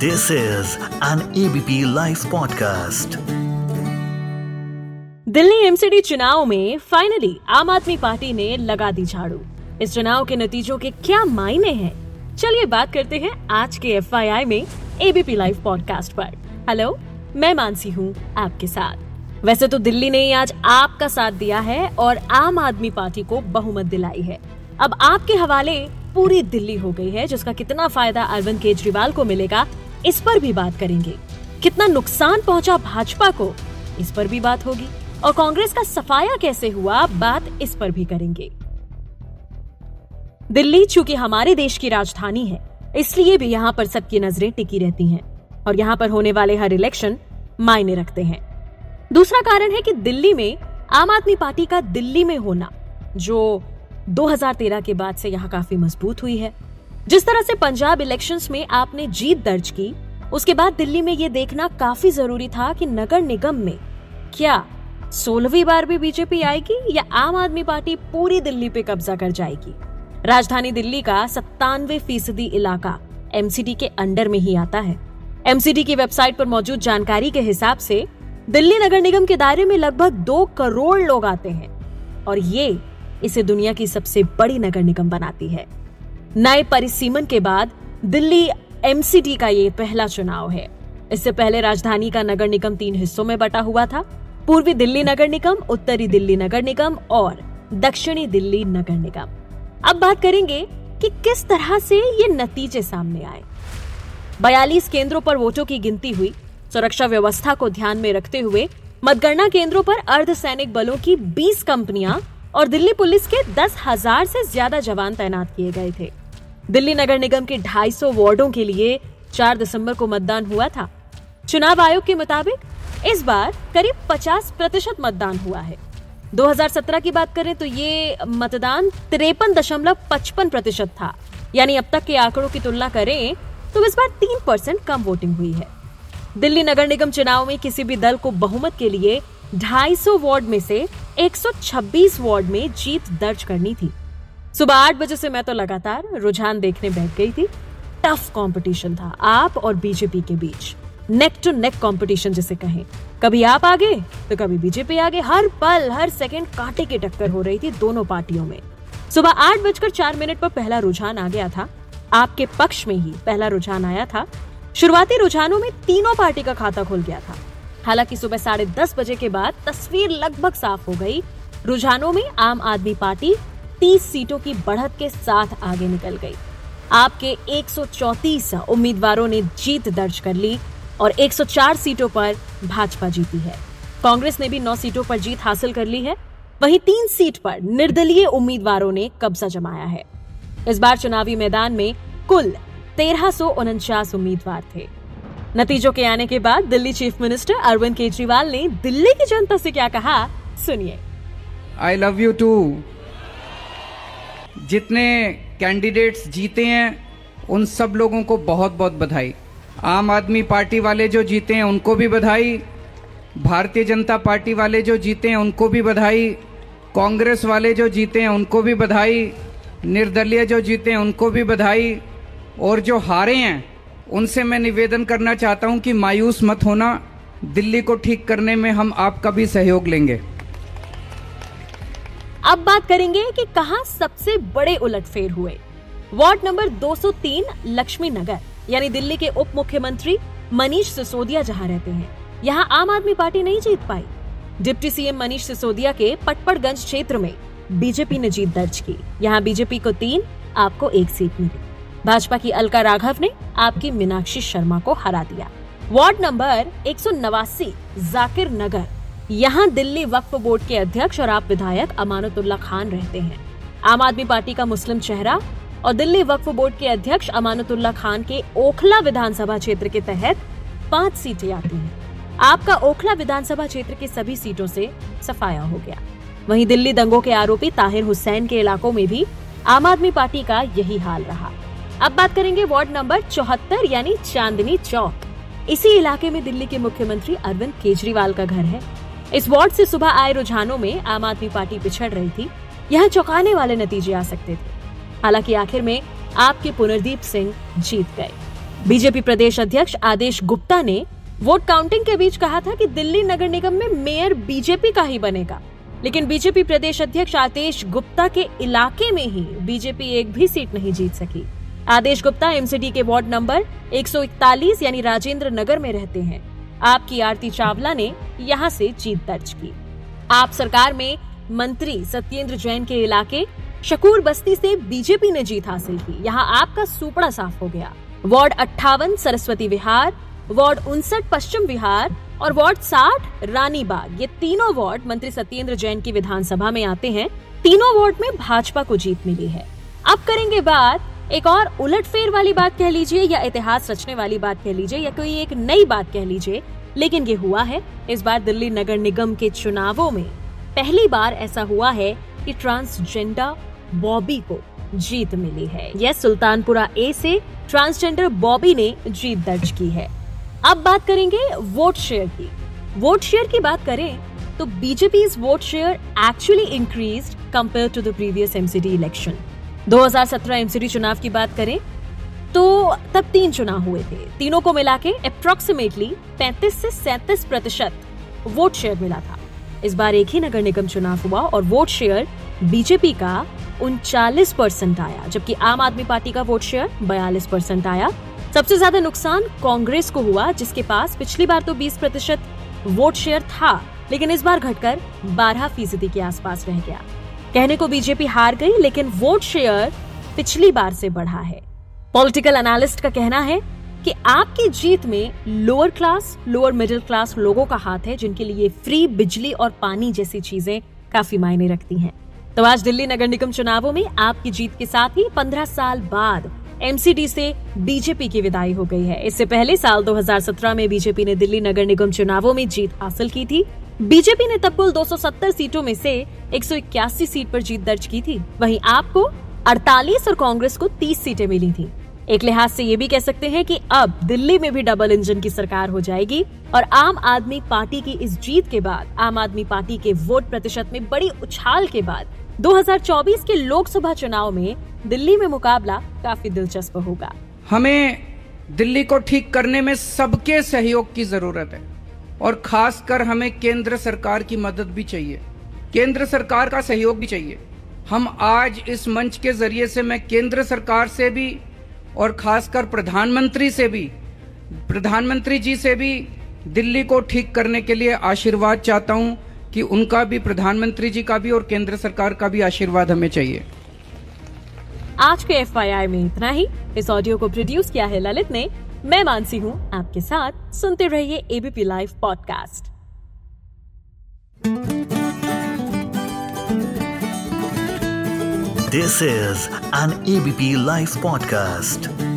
This is an ABP live podcast Delhi MCD चुनाव में finally आम आदमी पार्टी ने लगा दी झाड़ू। इस चुनाव के नतीजों के क्या मायने हैं? चलिए बात करते हैं आज के एफ़ में एबीपी लाइव पॉडकास्ट पर। हेलो मैं मानसी हूँ आपके साथ। वैसे तो दिल्ली ने आज आपका साथ दिया है और आम आदमी पार्टी को बहुमत दिलाई है। अब आपके हवाले पूरी दिल्ली हो गई है, जिसका कितना फ़ायदा अरविंद केजरीवाल को मिलेगा इस पर भी बात करेंगे। कितना नुकसान पहुँचा भाजपा को, इस पर भी बात होगी। और कांग्रेस का सफाया कैसे हुआ, बात इस पर भी करेंगे। दिल्ली, चूँकि हमारे देश की राजधानी है, इसलिए भी यहाँ पर सबकी नज़रें टिकी रहती हैं। और यहाँ पर होने वाले हर इलेक्शन मायने रखते हैं। दूसरा कारण है कि दिल्ली में आम आदमी पार्टी का दिल्ली में होना, जो 2013 के बाद से यहाँ काफ़ी मज़बूत हुई है। जिस तरह से पंजाब इलेक्शंस में आपने जीत दर्ज की, उसके बाद दिल्ली में ये देखना काफ़ी ज़रूरी था कि नगर निगम में क्या सोलहवीं बार भी बीजेपी आएगी या आम आदमी पार्टी पूरी दिल्ली पे कब्जा कर जाएगी। राजधानी दिल्ली का सत्तानवे फ़ीसदी इलाका एमसीडी के अंडर में ही आता है। एमसीडी की वेबसाइट पर मौजूद जानकारी के हिसाब से दिल्ली नगर निगम के दायरे में लगभग दो करोड़ लोग आते हैं और ये इसे दुनिया की सबसे बड़ी नगर निगम बनाती है। नए परिसीमन के बाद दिल्ली एमसीडी का ये पहला चुनाव है। इससे पहले राजधानी का नगर निगम तीन हिस्सों में बटा हुआ था। पूर्वी दिल्ली नगर निगम, उत्तरी दिल्ली नगर निगम और दक्षिणी दिल्ली नगर निगम। अब बात करेंगे कि किस तरह से ये नतीजे सामने आए। बयालीस केंद्रों पर वोटों की गिनती हुई। सुरक्षा व्यवस्था को ध्यान में रखते हुए मतगणना केंद्रों पर अर्धसैनिक बलों की 20 कंपनियाँ और दिल्ली पुलिस के दस हज़ार से ज़्यादा जवान तैनात किए गए थे। दिल्ली नगर निगम के 250 वार्डों के लिए 4 दिसंबर को मतदान हुआ था। चुनाव आयोग के मुताबिक इस बार करीब 50 प्रतिशत मतदान हुआ है। 2017 की बात करें तो ये मतदान तिरपन दशमलव पचपन प्रतिशत था। यानी अब तक के आंकड़ों की तुलना करें तो इस बार तीन परसेंट कम वोटिंग हुई है। दिल्ली नगर निगम चुनाव में किसी भी दल को बहुमत के लिए 250 वार्ड में से 126 वार्ड में जीत दर्ज करनी थी। सुबह आठ बजे से मैं तो लगातार रुझान देखने बैठ गई थी। टफ कंपटीशन था, आप और बीजेपी के बीच। नेक टू नेक कंपटीशन जिसे कहें। कभी आप आगे तो कभी बीजेपी आगे। हर पल, हर सेकंड कांटे की टक्कर हो रही थी दोनों पार्टियों में। सुबह आठ बजकर चार मिनट पर पहला रुझान आ गया था। आपके पक्ष में ही पहला रुझान आया था। शुरुआती रुझानों में तीनों पार्टी का खाता खुल गया था। हालाँकि सुबह साढ़े दस बजे के बाद तस्वीर लगभग साफ़ हो गई। रुझानों में आम आदमी पार्टी 30 सीटों की बढ़त के साथ आगे निकल गई। आपके 134 उम्मीदवारों ने जीत दर्ज कर ली और 104 सीटों पर भाजपा जीती है। कांग्रेस ने भी 9 सीटों पर जीत हासिल कर ली है। वहीं तीन सीट पर निर्दलीय उम्मीदवारों ने कब्जा जमाया है। इस बार चुनावी मैदान में कुल तेरह उम्मीदवार थे। नतीजों के आने के बाद दिल्ली चीफ मिनिस्टर अरविंद केजरीवाल ने दिल्ली की जनता से क्या कहा, सुनिए। आई लव यू टू जितने कैंडिडेट्स जीते हैं, उन सब लोगों को बहुत बहुत बधाई। आम आदमी पार्टी वाले जो जीते हैं, उनको भी बधाई। भारतीय जनता पार्टी वाले जो जीते हैं, उनको भी बधाई। कांग्रेस वाले जो जीते हैं, उनको भी बधाई। निर्दलीय जो जीते हैं, उनको भी बधाई। और जो हारे हैं, उनसे मैं निवेदन करना चाहता हूँ कि मायूस मत होना। दिल्ली को ठीक करने में हम आपका भी सहयोग लेंगे। अब बात करेंगे कि कहा सबसे बड़े उलटफेर हुए। वार्ड नंबर 203 लक्ष्मी नगर, यानी दिल्ली के उप मुख्यमंत्री मनीष सिसोदिया जहाँ रहते हैं। यहाँ आम आदमी पार्टी नहीं जीत पाई। डिप्टी सीएम मनीष सिसोदिया के पटपड़गंज क्षेत्र में बीजेपी ने जीत दर्ज की। यहाँ बीजेपी को तीन, आपको एक सीट मिली। भाजपा की अलका राघव ने आपकी मीनाक्षी शर्मा को हरा दिया। वार्ड नंबर एक सौ नवासी, जाकिर नगर यहाँ दिल्ली वक्फ बोर्ड के अध्यक्ष और आप विधायक अमानतुल्ला खान रहते हैं। आम आदमी पार्टी का मुस्लिम चेहरा और दिल्ली वक्फ बोर्ड के अध्यक्ष अमानतुल्ला खान के ओखला विधानसभा क्षेत्र के तहत पाँच सीटें आती हैं। आपका ओखला विधानसभा क्षेत्र की सभी सीटों से सफाया हो गया। वहीं दिल्ली दंगों के आरोपी ताहिर हुसैन के इलाकों में भी आम आदमी पार्टी का यही हाल रहा। अब बात करेंगे वार्ड नंबर चौहत्तर, यानी चांदनी चौक। इसी इलाके में दिल्ली के मुख्यमंत्री अरविंद केजरीवाल का घर है। इस वार्ड से सुबह आए रुझानों में आम आदमी पार्टी पिछड़ रही थी। यहाँ चौंकाने वाले नतीजे आ सकते थे। हालाँकि आखिर में आपके पुनर्दीप सिंह जीत गए। बीजेपी प्रदेश अध्यक्ष आदेश गुप्ता ने वोट काउंटिंग के बीच कहा था कि दिल्ली नगर निगम में मेयर बीजेपी का ही बनेगा। लेकिन बीजेपी प्रदेश अध्यक्ष आदेश गुप्ता के इलाके में ही बीजेपी एक भी सीट नहीं जीत सकी। आदेश गुप्ता एमसीडी के वार्ड नंबर 141 यानी राजेंद्र नगर में रहते हैं। आपकी आरती चावला ने यहाँ से जीत दर्ज की। आप सरकार में मंत्री सत्येंद्र जैन के इलाके, शकूर बस्ती से बीजेपी ने जीत हासिल की। यहाँ आपका सुपड़ा साफ़ हो गया। वार्ड अट्ठावन सरस्वती विहार, वार्ड उनसठ पश्चिम विहार और वार्ड साठ रानी बाग। ये तीनों वार्ड मंत्री सत्येंद्र जैन की विधानसभा में आते हैं। तीनों वार्ड में भाजपा को जीत मिली है। अब करेंगे बात एक और उलटफेर वाली बात कह लीजिए या इतिहास रचने वाली बात कह लीजिए या कोई एक नई बात कह लीजिए, लेकिन ये हुआ है इस बार दिल्ली नगर निगम के चुनावों में। पहली बार ऐसा हुआ है कि ट्रांसजेंडर बॉबी को जीत मिली है। यह सुल्तानपुरा ए से ट्रांसजेंडर बॉबी ने जीत दर्ज की है। अब बात करेंगे वोट शेयर की। वोट शेयर की बात करें तो BJP vote share actually increase compare to the previous MCD election 2017 MCD चुनाव की बात करें तो तब तीन चुनाव हुए थे। तीनों को मिला के अप्रोक्सीमेटली 35 से 37 प्रतिशत वोट शेयर मिला था। इस बार एक ही नगर निगम चुनाव हुआ और वोट शेयर बीजेपी का उनचालीस परसेंट आया, जबकि आम आदमी पार्टी का वोट शेयर बयालीस परसेंट आया। सबसे ज़्यादा नुकसान कांग्रेस को हुआ, जिसके पास पिछली बार तो 20 प्रतिशत वोट शेयर था, लेकिन इस बार घटकर 12 फ़ीसदी के आसपास रह गया। कहने को बीजेपी हार गई, लेकिन वोट शेयर पिछली बार से बढ़ा है। पॉलिटिकल एनालिस्ट का कहना है कि आपकी जीत में lower class lower middle class लोगों का हाथ है, जिनके लिए फ्री बिजली और पानी जैसी चीज़ें काफ़ी मायने रखती हैं। तो आज दिल्ली नगर निगम चुनावों में आपकी जीत के साथ ही 15 साल बाद एमसीडी से बीजेपी की विदाई हो गई है। इससे पहले साल 2017 में बीजेपी ने दिल्ली नगर निगम चुनावों में जीत हासिल की थी। बीजेपी ने तब कुल 270 सीटों में से एक सौ इक्यासी सीट पर जीत दर्ज की थी। वहीं आपको 48 और कांग्रेस को 30 सीटें मिली थी। एक लिहाज से ये भी कह सकते हैं कि अब दिल्ली में भी डबल इंजन की सरकार हो जाएगी और आम आदमी पार्टी की इस जीत के बाद, आम आदमी पार्टी के वोट प्रतिशत में बड़ी उछाल के बाद 2024 के लोकसभा चुनाव में दिल्ली में मुकाबला काफ़ी दिलचस्प होगा। हमें दिल्ली को ठीक करने में सबके सहयोग की ज़रूरत है। और खासकर हमें केंद्र सरकार की मदद भी चाहिए। केंद्र सरकार का सहयोग भी चाहिए। हम आज इस मंच के ज़रिए से मैं केंद्र सरकार से भी और खासकर प्रधानमंत्री से भी, प्रधानमंत्री जी से भी दिल्ली को ठीक करने के लिए आशीर्वाद चाहता हूँ कि उनका भी, प्रधानमंत्री जी का भी और केंद्र सरकार का भी आशीर्वाद हमें चाहिए। आज के एफ़ में इतना ही। इस ऑडियो को प्रोड्यूस किया है ललित ने। मैं मानसी हूँ। आपके साथ सुनते रहिए ABP live podcast this is an ABP live podcast